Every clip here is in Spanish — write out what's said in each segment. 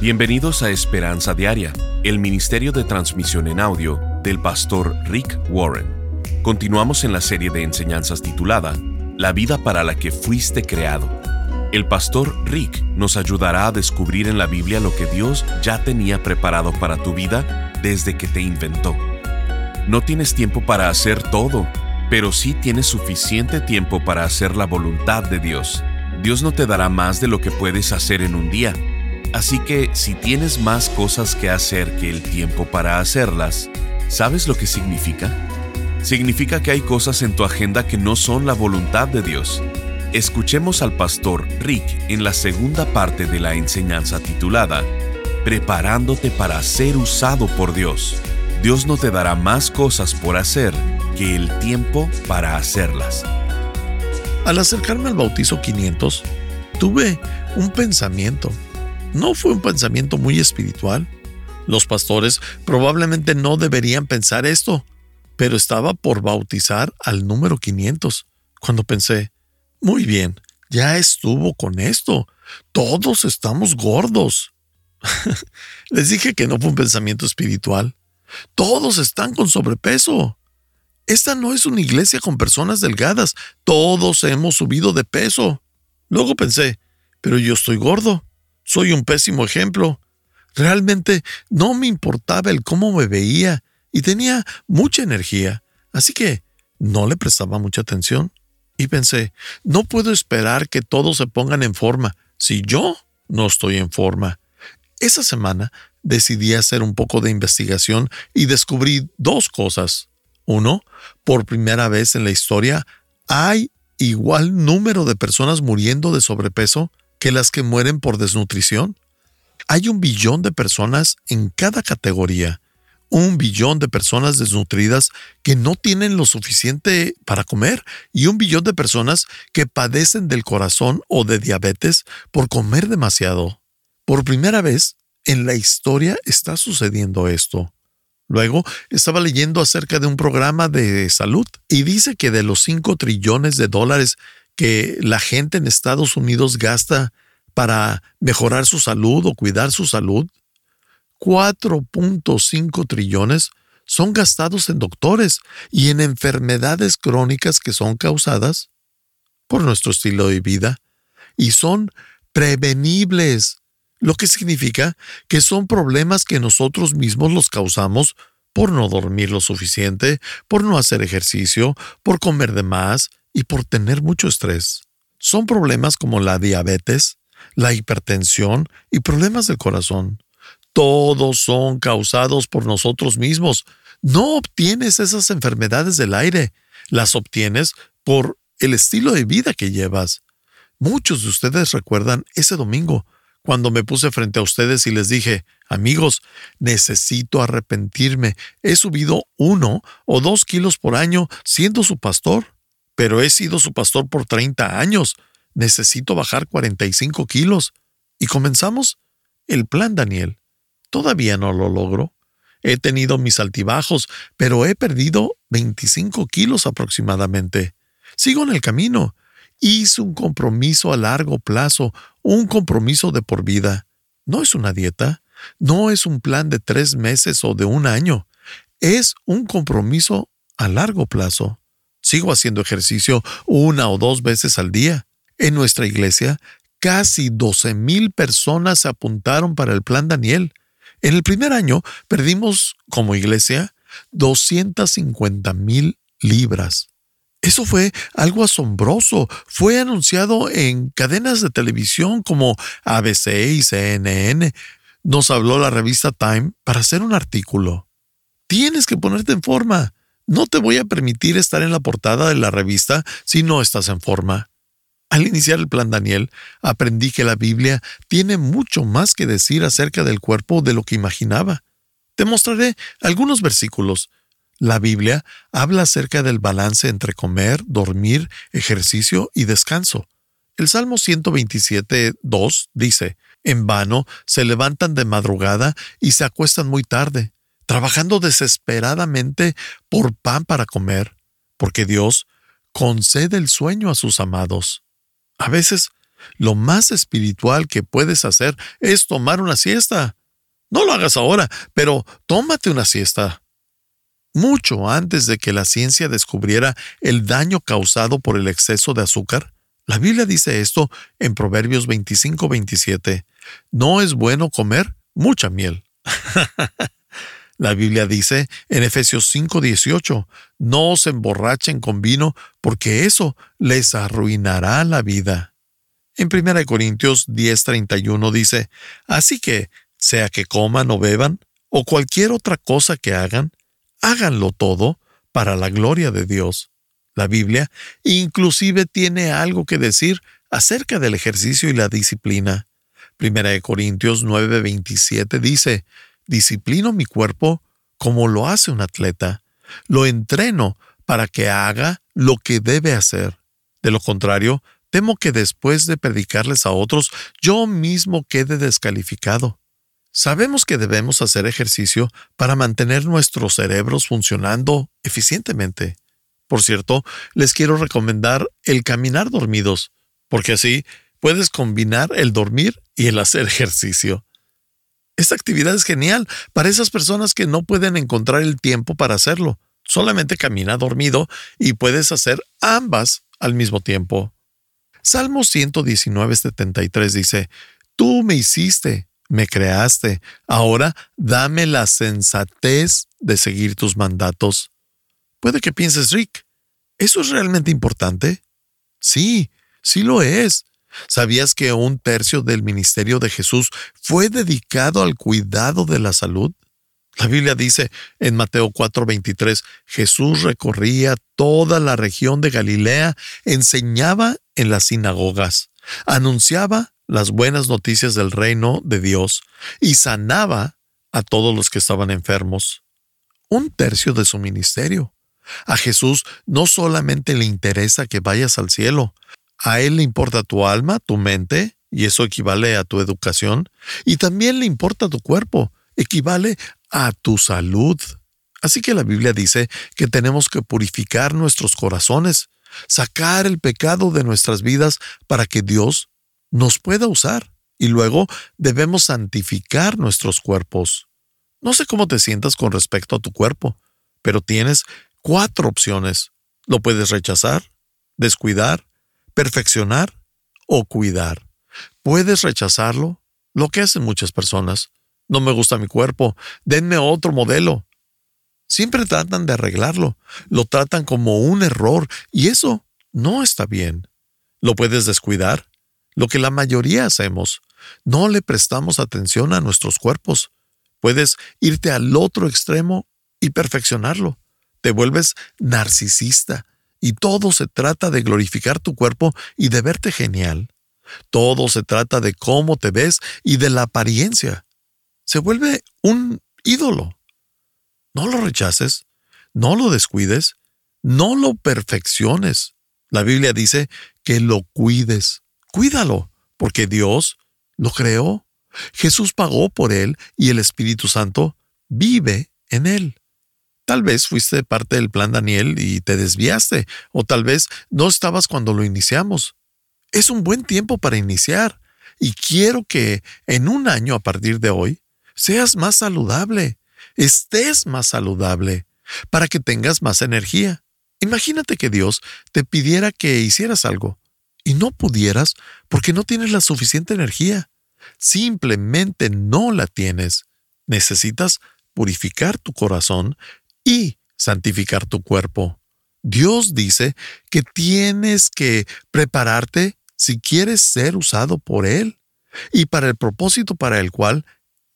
Bienvenidos a Esperanza Diaria, el Ministerio de Transmisión en Audio del pastor Rick Warren. Continuamos en la serie de enseñanzas titulada La vida para la que fuiste creado. El pastor Rick nos ayudará a descubrir en la Biblia lo que Dios ya tenía preparado para tu vida desde que te inventó. No tienes tiempo para hacer todo, pero sí tienes suficiente tiempo para hacer la voluntad de Dios. Dios no te dará más de lo que puedes hacer en un día Así que si tienes más cosas que hacer que el tiempo para hacerlas, ¿sabes lo que significa? Significa que hay cosas en tu agenda que no son la voluntad de Dios. Escuchemos al pastor Rick en la segunda parte de la enseñanza titulada Preparándote para ser usado por Dios. Dios no te dará más cosas por hacer que el tiempo para hacerlas. Al acercarme al bautizo 500, tuve un pensamiento no fue un pensamiento muy espiritual. Los pastores probablemente no deberían pensar esto, pero estaba por bautizar al número 500, cuando pensé, muy bien, ya estuvo con esto, todos estamos gordos. Les dije que no fue un pensamiento espiritual. Todos están con sobrepeso. Esta no es una iglesia con personas delgadas, todos hemos subido de peso. Luego pensé, pero yo estoy gordo. Soy un pésimo ejemplo. Realmente no me importaba el cómo me veía y tenía mucha energía, así que no le prestaba mucha atención. Y pensé, no puedo esperar que todos se pongan en forma si yo no estoy en forma. Esa semana decidí hacer un poco de investigación y descubrí dos cosas. Uno, por primera vez en la historia, hay igual número de personas muriendo de sobrepeso que las que mueren por desnutrición. Hay un billón de personas en cada categoría, un billón de personas desnutridas que no tienen lo suficiente para comer y un billón de personas que padecen del corazón o de diabetes por comer demasiado. Por primera vez en la historia está sucediendo esto. Luego estaba leyendo acerca de un programa de salud y dice que de los 5 trillones de dólares que la gente en Estados Unidos gasta para mejorar su salud o cuidar su salud, 4.5 trillones son gastados en doctores y en enfermedades crónicas que son causadas por nuestro estilo de vida y son prevenibles, lo que significa que son problemas que nosotros mismos los causamos por no dormir lo suficiente, por no hacer ejercicio, por comer de más, y por tener mucho estrés. Son problemas como la diabetes, la hipertensión y problemas del corazón. Todos son causados por nosotros mismos. No obtienes esas enfermedades del aire, las obtienes por el estilo de vida que llevas. Muchos de ustedes recuerdan ese domingo, cuando me puse frente a ustedes y les dije, amigos, necesito arrepentirme. He subido uno o dos kilos por año siendo su pastor pero he sido su pastor por 30 años. Necesito bajar 45 kilos. Y comenzamos el plan Daniel. Todavía no lo logro. He tenido mis altibajos, pero he perdido 25 kilos aproximadamente. Sigo en el camino. Hice un compromiso a largo plazo, un compromiso de por vida. No es una dieta, no es un plan de tres meses o de un año. Es un compromiso a largo plazo. Sigo haciendo ejercicio una o dos veces al día. En nuestra iglesia, casi 12 mil personas se apuntaron para el plan Daniel. En el primer año perdimos como iglesia 250 mil libras. Eso fue algo asombroso. Fue anunciado en cadenas de televisión como ABC y CNN. Nos habló la revista Time para hacer un artículo. Tienes que ponerte en forma. No te voy a permitir estar en la portada de la revista si no estás en forma. Al iniciar el plan Daniel, aprendí que la Biblia tiene mucho más que decir acerca del cuerpo de lo que imaginaba. Te mostraré algunos versículos. La Biblia habla acerca del balance entre comer, dormir, ejercicio y descanso. El Salmo 127, 2 dice, En vano se levantan de madrugada y se acuestan muy tarde, trabajando desesperadamente por pan para comer, porque Dios concede el sueño a sus amados. A veces Lo más espiritual que puedes hacer es tomar una siesta. No lo hagas ahora, pero tómate una siesta. Mucho antes de que la ciencia descubriera el daño causado por el exceso de azúcar, la Biblia dice esto en Proverbios 25-27. No es bueno comer mucha miel. La Biblia dice en Efesios 5:18, no se emborrachen con vino porque eso les arruinará la vida. En 1 Corintios 10:31 dice, así que, sea que coman o beban, o cualquier otra cosa que hagan, háganlo todo para la gloria de Dios. La Biblia inclusive tiene algo que decir acerca del ejercicio y la disciplina. 1 Corintios 9:27 dice, disciplino mi cuerpo como lo hace un atleta. Lo entreno para que haga lo que debe hacer. De lo contrario, temo que después de predicarles a otros, yo mismo quede descalificado. Sabemos que debemos hacer ejercicio para mantener nuestros cerebros funcionando eficientemente. Por cierto, les quiero recomendar el caminar dormidos, porque así puedes combinar el dormir y el hacer ejercicio. Esta actividad es genial para esas personas que no pueden encontrar el tiempo para hacerlo. Solamente camina dormido y puedes hacer ambas al mismo tiempo. Salmo 119, 73 dice, Tú me hiciste, me creaste, ahora dame la sensatez de seguir tus mandatos. Puede que pienses, Rick, ¿eso es realmente importante? Sí, sí lo es. ¿Sabías que un tercio del ministerio de Jesús fue dedicado al cuidado de la salud? La Biblia dice en Mateo 4:23, Jesús recorría toda la región de Galilea, enseñaba en las sinagogas, anunciaba las buenas noticias del reino de Dios y sanaba a todos los que estaban enfermos. Un tercio de su ministerio. A Jesús no solamente le interesa que vayas al cielo, a Él le importa tu alma, tu mente, y eso equivale a tu educación, y también le importa tu cuerpo, equivale a tu salud. Así que la Biblia dice que tenemos que purificar nuestros corazones, sacar el pecado de nuestras vidas para que Dios nos pueda usar, y luego debemos santificar nuestros cuerpos. No sé cómo te sientas con respecto a tu cuerpo, pero tienes cuatro opciones. Lo puedes rechazar, descuidar, perfeccionar o cuidar. Puedes rechazarlo, lo que hacen muchas personas. No me gusta mi cuerpo, denme otro modelo. Siempre tratan de arreglarlo, lo tratan como un error y eso no está bien. Lo puedes descuidar, lo que la mayoría hacemos. No le prestamos atención a nuestros cuerpos. Puedes irte al otro extremo y perfeccionarlo. Te vuelves narcisista y todo se trata de glorificar tu cuerpo y de verte genial. Todo se trata de cómo te ves y de la apariencia. Se vuelve un ídolo. No lo rechaces, no lo descuides, no lo perfecciones. La Biblia dice que lo cuides. Cuídalo, porque Dios lo creó. Jesús pagó por él y el Espíritu Santo vive en él. Tal vez fuiste parte del plan Daniel y te desviaste, o tal vez no estabas cuando lo iniciamos. Es un buen tiempo para iniciar, y quiero que en un año a partir de hoy seas más saludable, estés más saludable, para que tengas más energía. Imagínate que Dios te pidiera que hicieras algo y no pudieras porque no tienes la suficiente energía. Simplemente no la tienes. Necesitas purificar tu corazón y santificar tu cuerpo. Dios dice que tienes que prepararte si quieres ser usado por Él y para el propósito para el cual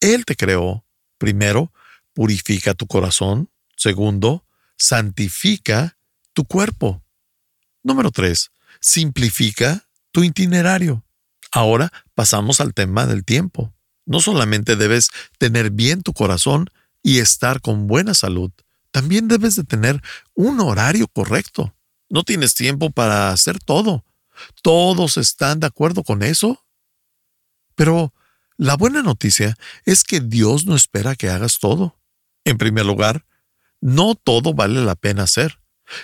Él te creó. Primero, purifica tu corazón. Segundo, santifica tu cuerpo. Número tres, simplifica tu itinerario. Ahora pasamos al tema del tiempo. No solamente debes tener bien tu corazón y estar con buena salud, también debes de tener un horario correcto. No tienes tiempo para hacer todo. ¿Todos están de acuerdo con eso? Pero la buena noticia es que Dios no espera que hagas todo. En primer lugar, no todo vale la pena hacer.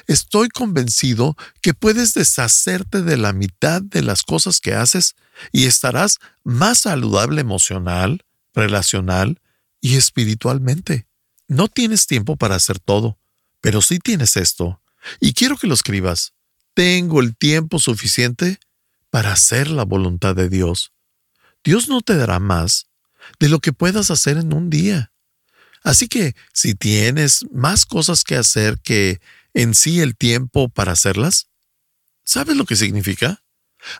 Estoy convencido que puedes deshacerte de la mitad de las cosas que haces y estarás más saludable emocional, relacional y espiritualmente. No tienes tiempo para hacer todo, pero sí tienes esto. Y quiero que lo escribas. Tengo el tiempo suficiente para hacer la voluntad de Dios. Dios no te dará más de lo que puedas hacer en un día. Así que si tienes más cosas que hacer que en sí el tiempo para hacerlas, ¿sabes lo que significa?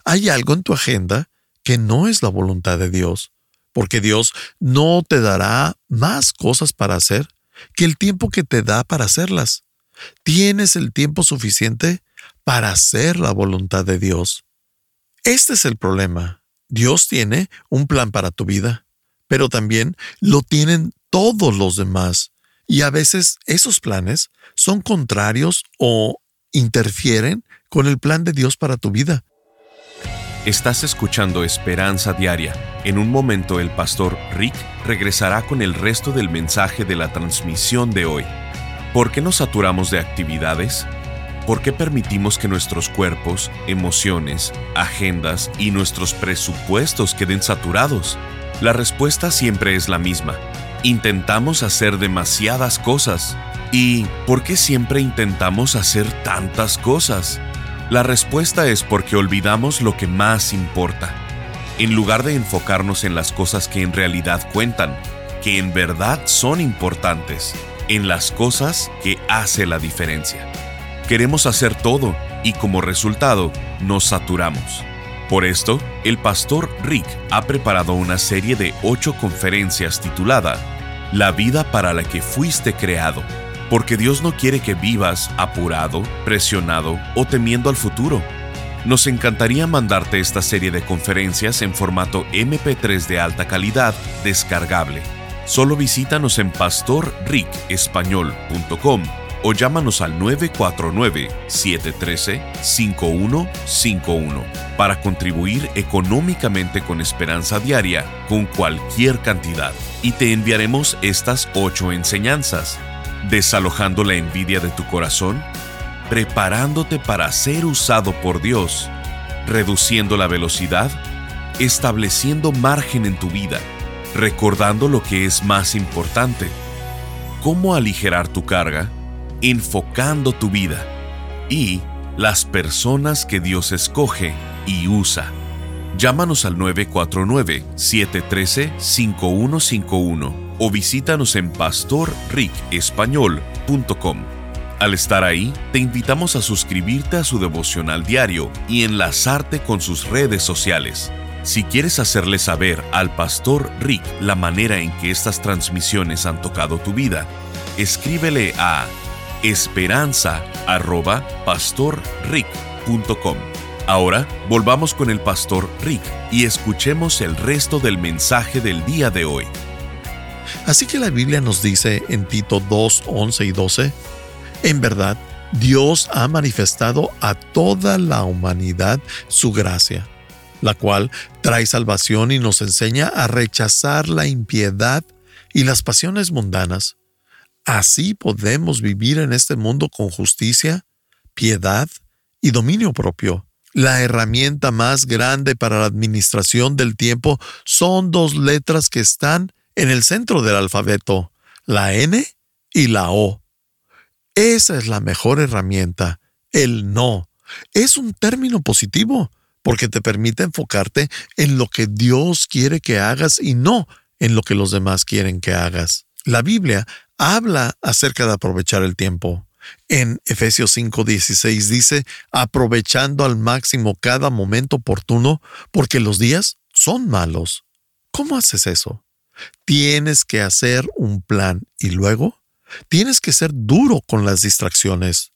Hay algo en tu agenda que no es la voluntad de Dios, porque Dios no te dará más cosas para hacer que el tiempo que te da para hacerlas. Tienes el tiempo suficiente para hacer la voluntad de Dios. Este es el problema. Dios tiene un plan para tu vida, pero también lo tienen todos los demás. Y a veces esos planes son contrarios o interfieren con el plan de Dios para tu vida. Estás escuchando Esperanza Diaria. En un momento el pastor Rick regresará con el resto del mensaje de la transmisión de hoy. ¿Por qué nos saturamos de actividades? ¿Por qué permitimos que nuestros cuerpos, emociones, agendas y nuestros presupuestos queden saturados? La respuesta siempre es la misma. Intentamos hacer demasiadas cosas. ¿Y por qué siempre intentamos hacer tantas cosas? La respuesta es porque olvidamos lo que más importa. En lugar de enfocarnos en las cosas que en realidad cuentan, que en verdad son importantes, en las cosas que hace la diferencia. Queremos hacer todo y como resultado nos saturamos. Por esto, el pastor Rick ha preparado una serie de ocho conferencias titulada La vida para la que fuiste creado, porque Dios no quiere que vivas apurado, presionado o temiendo al futuro. Nos encantaría mandarte esta serie de conferencias en formato MP3 de alta calidad descargable Solo visítanos en pastorricespañol.com o llámanos al 949-713-5151 para contribuir económicamente con Esperanza Diaria con cualquier cantidad. Y te enviaremos estas ocho enseñanzas. Desalojando la envidia de tu corazón, preparándote para ser usado por Dios, reduciendo la velocidad, estableciendo margen en tu vida recordando lo que es más importante, cómo aligerar tu carga, enfocando tu vida y las personas que Dios escoge y usa. Llámanos al 949-713-5151 o visítanos en pastorricespañol.com. Al estar ahí, te invitamos a suscribirte a su devocional diario y enlazarte con sus redes sociales. Si quieres hacerle saber al pastor Rick la manera en que estas transmisiones han tocado tu vida, escríbele a esperanza@pastorrick.com. Ahora volvamos con el pastor Rick y escuchemos el resto del mensaje del día de hoy. Así que la Biblia nos dice en Tito 2, 11 y 12, en verdad, Dios ha manifestado a toda la humanidad su gracia la cual trae salvación y nos enseña a rechazar la impiedad y las pasiones mundanas. Así podemos vivir en este mundo con justicia, piedad y dominio propio. La herramienta más grande para la administración del tiempo son dos letras que están en el centro del alfabeto, la N y la O. Esa es la mejor herramienta, el no. Es un término positivo porque te permite enfocarte en lo que Dios quiere que hagas y no en lo que los demás quieren que hagas. La Biblia habla acerca de aprovechar el tiempo. En Efesios 5:16 dice, aprovechando al máximo cada momento oportuno, porque los días son malos. ¿Cómo haces eso? Tienes que hacer un plan y luego tienes que ser duro con las distracciones.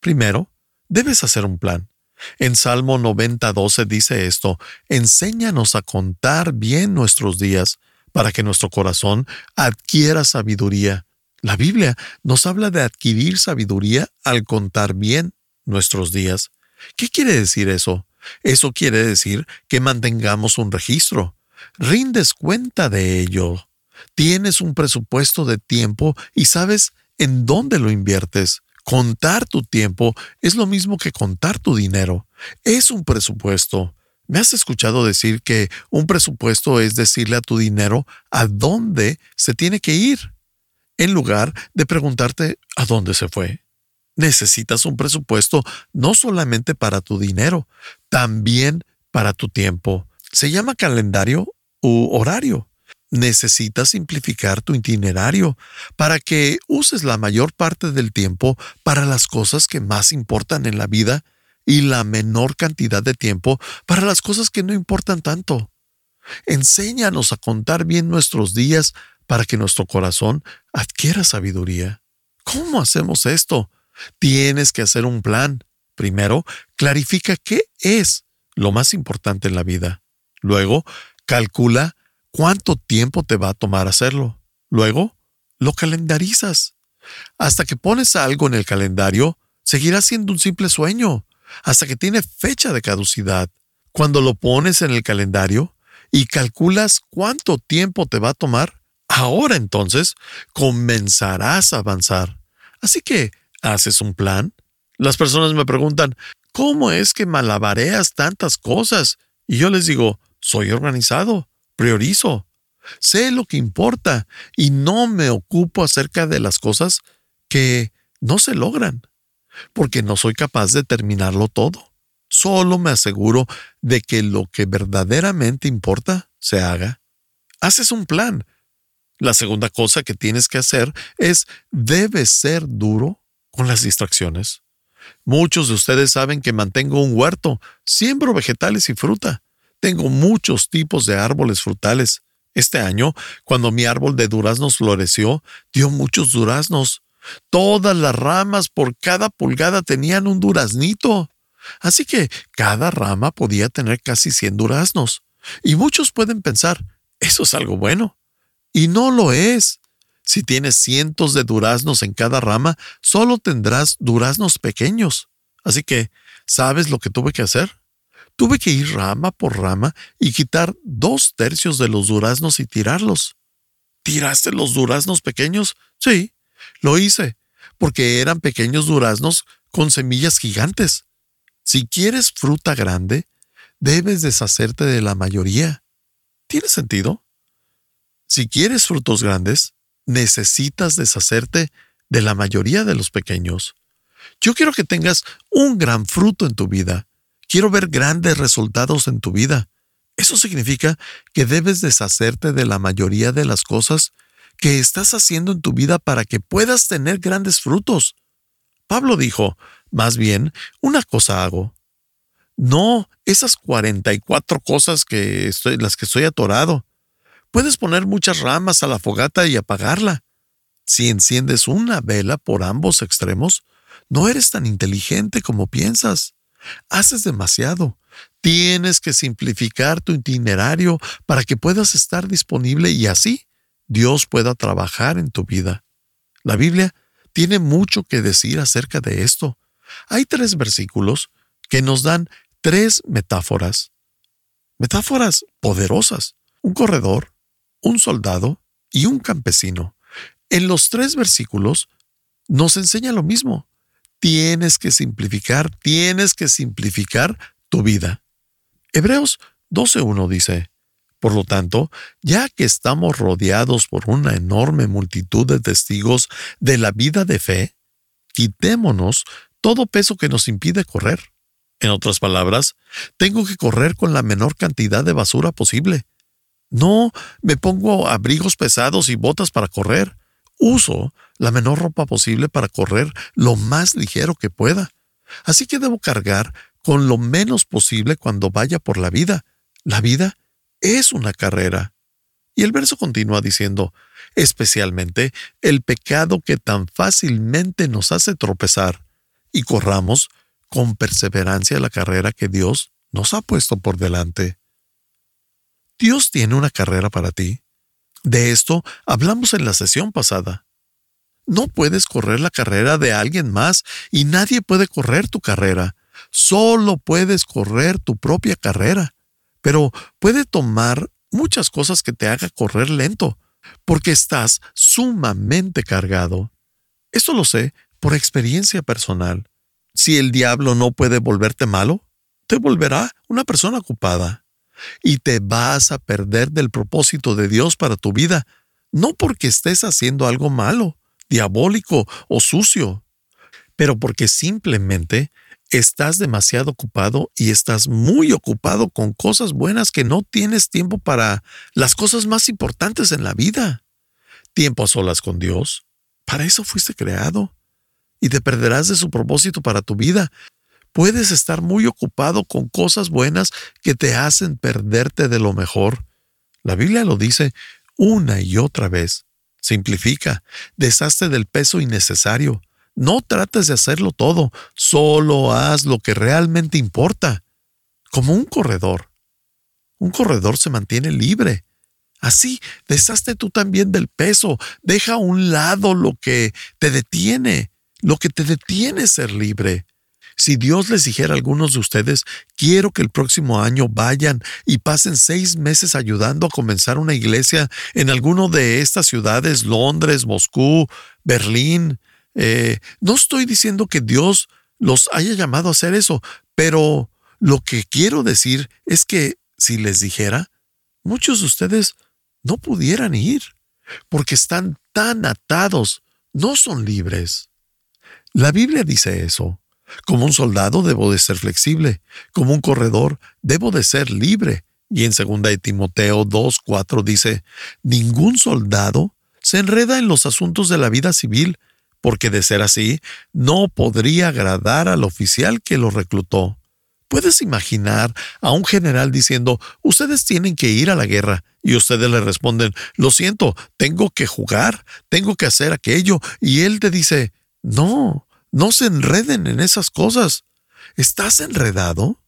Primero, debes hacer un plan. En Salmo 90:12 dice esto, enséñanos a contar bien nuestros días para que nuestro corazón adquiera sabiduría. La Biblia nos habla de adquirir sabiduría al contar bien nuestros días. ¿Qué quiere decir eso? Eso quiere decir que mantengamos un registro. Rindes cuenta de ello. Tienes un presupuesto de tiempo y sabes en dónde lo inviertes Contar tu tiempo es lo mismo que contar tu dinero. Es un presupuesto. ¿Me has escuchado decir que un presupuesto es decirle a tu dinero a dónde se tiene que ir, en lugar de preguntarte a dónde se fue? Necesitas un presupuesto no solamente para tu dinero, también para tu tiempo. Se llama calendario u horario. Necesitas simplificar tu itinerario para que uses la mayor parte del tiempo para las cosas que más importan en la vida y la menor cantidad de tiempo para las cosas que no importan tanto. Enséñanos a contar bien nuestros días para que nuestro corazón adquiera sabiduría. ¿Cómo hacemos esto? Tienes que hacer un plan. Primero, clarifica qué es lo más importante en la vida. Luego, calcula cuánto tiempo te va a tomar hacerlo. Luego, lo calendarizas. Hasta que pones algo en el calendario, seguirá siendo un simple sueño, hasta que tiene fecha de caducidad. Cuando lo pones en el calendario y calculas cuánto tiempo te va a tomar, ahora entonces comenzarás a avanzar. Así que ¿Haces un plan? Las personas me preguntan, ¿cómo es que malabareas tantas cosas? Y yo les digo, soy organizado, priorizo, sé lo que importa y no me ocupo acerca de las cosas que no se logran, porque no soy capaz de terminarlo todo. Solo me aseguro de que lo que verdaderamente importa se haga. Haces un plan. La segunda cosa que tienes que hacer es, debes ser duro con las distracciones. Muchos de ustedes saben que mantengo un huerto, siembro vegetales y fruta. Tengo muchos tipos de árboles frutales. Este año, cuando mi árbol de duraznos floreció, dio muchos duraznos. Todas las ramas por cada pulgada tenían un duraznito. Así que cada rama podía tener casi 100 duraznos. Y muchos pueden pensar, eso es algo bueno. Y no lo es. Si tienes cientos de duraznos en cada rama, solo tendrás duraznos pequeños. Así que, ¿sabes lo que tuve que hacer? Tuve que ir rama por rama y quitar dos tercios de los duraznos y tirarlos. ¿Tiraste los duraznos pequeños? Sí, lo hice, porque eran pequeños duraznos con semillas gigantes. Si quieres fruta grande, debes deshacerte de la mayoría. ¿Tiene sentido? Si quieres frutos grandes, necesitas deshacerte de la mayoría de los pequeños. Yo quiero que tengas un gran fruto en tu vida. Quiero ver grandes resultados en tu vida. Eso significa que debes deshacerte de la mayoría de las cosas que estás haciendo en tu vida para que puedas tener grandes frutos. Pablo dijo, más bien, una cosa hago. No esas 44 cosas que estoy, las que estoy atorado. Puedes poner muchas ramas a la fogata y apagarla. Si enciendes una vela por ambos extremos, no eres tan inteligente como piensas. Haces demasiado. Tienes que simplificar tu itinerario para que puedas estar disponible y así Dios pueda trabajar en tu vida. La Biblia tiene mucho que decir acerca de esto. Hay tres versículos que nos dan tres metáforas. Metáforas poderosas. Un corredor, un soldado y un campesino. En los tres versículos nos enseña lo mismo. Tienes que simplificar, tienes que simplificar tu vida. Hebreos 12.1 dice, por lo tanto, ya que estamos rodeados por una enorme multitud de testigos de la vida de fe, quitémonos todo peso que nos impide correr. En otras palabras, tengo que correr con la menor cantidad de basura posible. No me pongo abrigos pesados y botas para correr. Uso la menor ropa posible para correr lo más ligero que pueda. Así que debo cargar con lo menos posible cuando vaya por la vida. La vida es una carrera. Y el verso continúa diciendo, especialmente el pecado que tan fácilmente nos hace tropezar, y corramos con perseverancia la carrera que Dios nos ha puesto por delante. Dios tiene una carrera para ti. De esto hablamos en la sesión pasada. No puedes correr la carrera de alguien más y nadie puede correr tu carrera. Solo puedes correr tu propia carrera. Pero puede tomar muchas cosas que te haga correr lento, porque estás sumamente cargado. Esto lo sé por experiencia personal. Si el diablo no puede volverte malo, te volverá una persona ocupada. Y te vas a perder del propósito de Dios para tu vida, no porque estés haciendo algo malo, diabólico o sucio, pero porque simplemente estás demasiado ocupado y estás muy ocupado con cosas buenas que no tienes tiempo para las cosas más importantes en la vida. Tiempo a solas con Dios. Para eso fuiste creado. Y te perderás de su propósito para tu vida. Puedes estar muy ocupado con cosas buenas que te hacen perderte de lo mejor. La Biblia lo dice una y otra vez. Simplifica, deshazte del peso innecesario, no trates de hacerlo todo, solo haz lo que realmente importa, como un corredor. Un corredor se mantiene libre. Así, deshazte tú también del peso, deja a un lado lo que te detiene, lo que te detiene ser libre. Si Dios les dijera a algunos de ustedes, quiero que el próximo año vayan y pasen seis meses ayudando a comenzar una iglesia en alguno de estas ciudades, Londres, Moscú, Berlín, eh, no estoy diciendo que Dios los haya llamado a hacer eso, pero lo que quiero decir es que si les dijera, muchos de ustedes no pudieran ir, porque están tan atados, no son libres. La Biblia dice eso. Como un soldado debo de ser flexible, como un corredor debo de ser libre. Y en 2 de Timoteo 2.4 dice, ningún soldado se enreda en los asuntos de la vida civil, porque de ser así, no podría agradar al oficial que lo reclutó. ¿Puedes imaginar a un general diciendo, ustedes tienen que ir a la guerra? Y ustedes le responden, lo siento, tengo que jugar, tengo que hacer aquello. Y él te dice, no, no se enreden en esas cosas. ¿Estás enredado?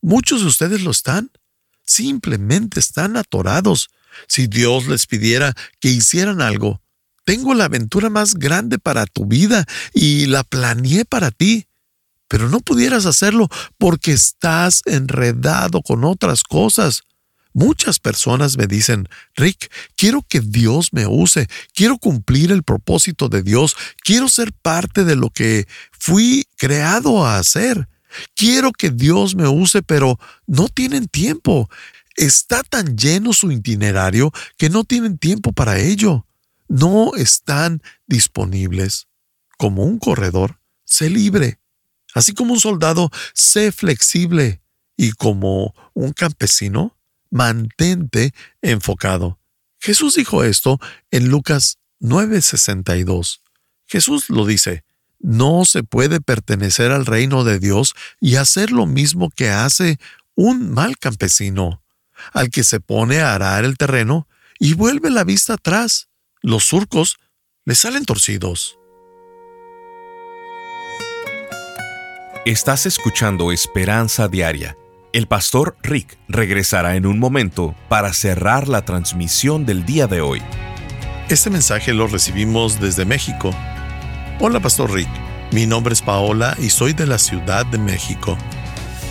Muchos de ustedes lo están. Simplemente están atorados. Si Dios les pidiera que hicieran algo, tengo la aventura más grande para tu vida y la planeé para ti, pero no pudieras hacerlo porque estás enredado con otras cosas. Muchas personas me dicen, Rick, quiero que Dios me use, quiero cumplir el propósito de Dios, quiero ser parte de lo que fui creado a hacer. Quiero que Dios me use, pero no tienen tiempo. Está tan lleno su itinerario que no tienen tiempo para ello no están disponibles. Como un corredor, sé libre. Así como un soldado, sé flexible. Y como un campesino, mantente enfocado. Jesús dijo esto en Lucas 9:62. Jesús lo dice, no se puede pertenecer al reino de Dios y hacer lo mismo que hace un mal campesino, al que se pone a arar el terreno y vuelve la vista atrás los surcos le salen torcidos. Estás escuchando Esperanza Diaria. El pastor Rick regresará en un momento para cerrar la transmisión del día de hoy. Este mensaje lo recibimos desde México. Hola, pastor Rick. Mi nombre es Paola y soy de la Ciudad de México.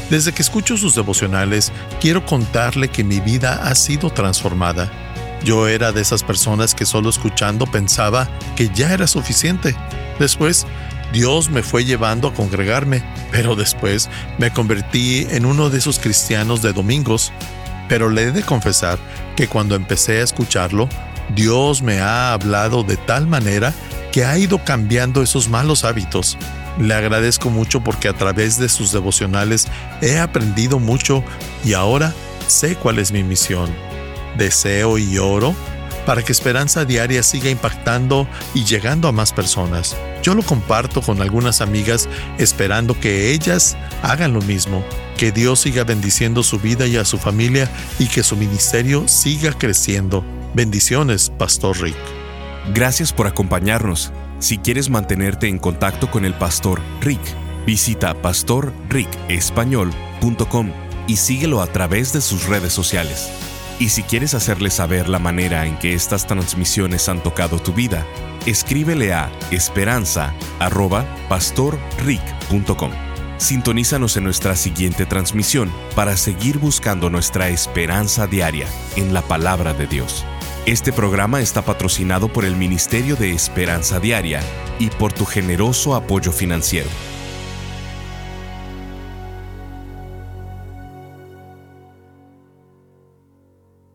Desde que escucho sus devocionales, quiero contarle que mi vida ha sido transformada. Yo era de esas personas que solo escuchando pensaba que ya era suficiente. Después, Dios me fue llevando a congregarme, pero después me convertí en uno de esos cristianos de domingos. Pero le he de confesar que cuando empecé a escucharlo, Dios me ha hablado de tal manera que ha ido cambiando esos malos hábitos. Le agradezco mucho porque a través de sus devocionales he aprendido mucho y ahora sé cuál es mi misión deseo y oro para que Esperanza Diaria siga impactando y llegando a más personas. Yo lo comparto con algunas amigas esperando que ellas hagan lo mismo, que Dios siga bendiciendo su vida y a su familia y que su ministerio siga creciendo. Bendiciones, Pastor Rick. Gracias por acompañarnos. Si quieres mantenerte en contacto con el Pastor Rick, visita pastorricespañol.com y síguelo a través de sus redes sociales. Y si quieres hacerle saber la manera en que estas transmisiones han tocado tu vida, escríbele a esperanza.pastorrick.com. Sintonízanos en nuestra siguiente transmisión para seguir buscando nuestra esperanza diaria en la palabra de Dios. Este programa está patrocinado por el Ministerio de Esperanza Diaria y por tu generoso apoyo financiero.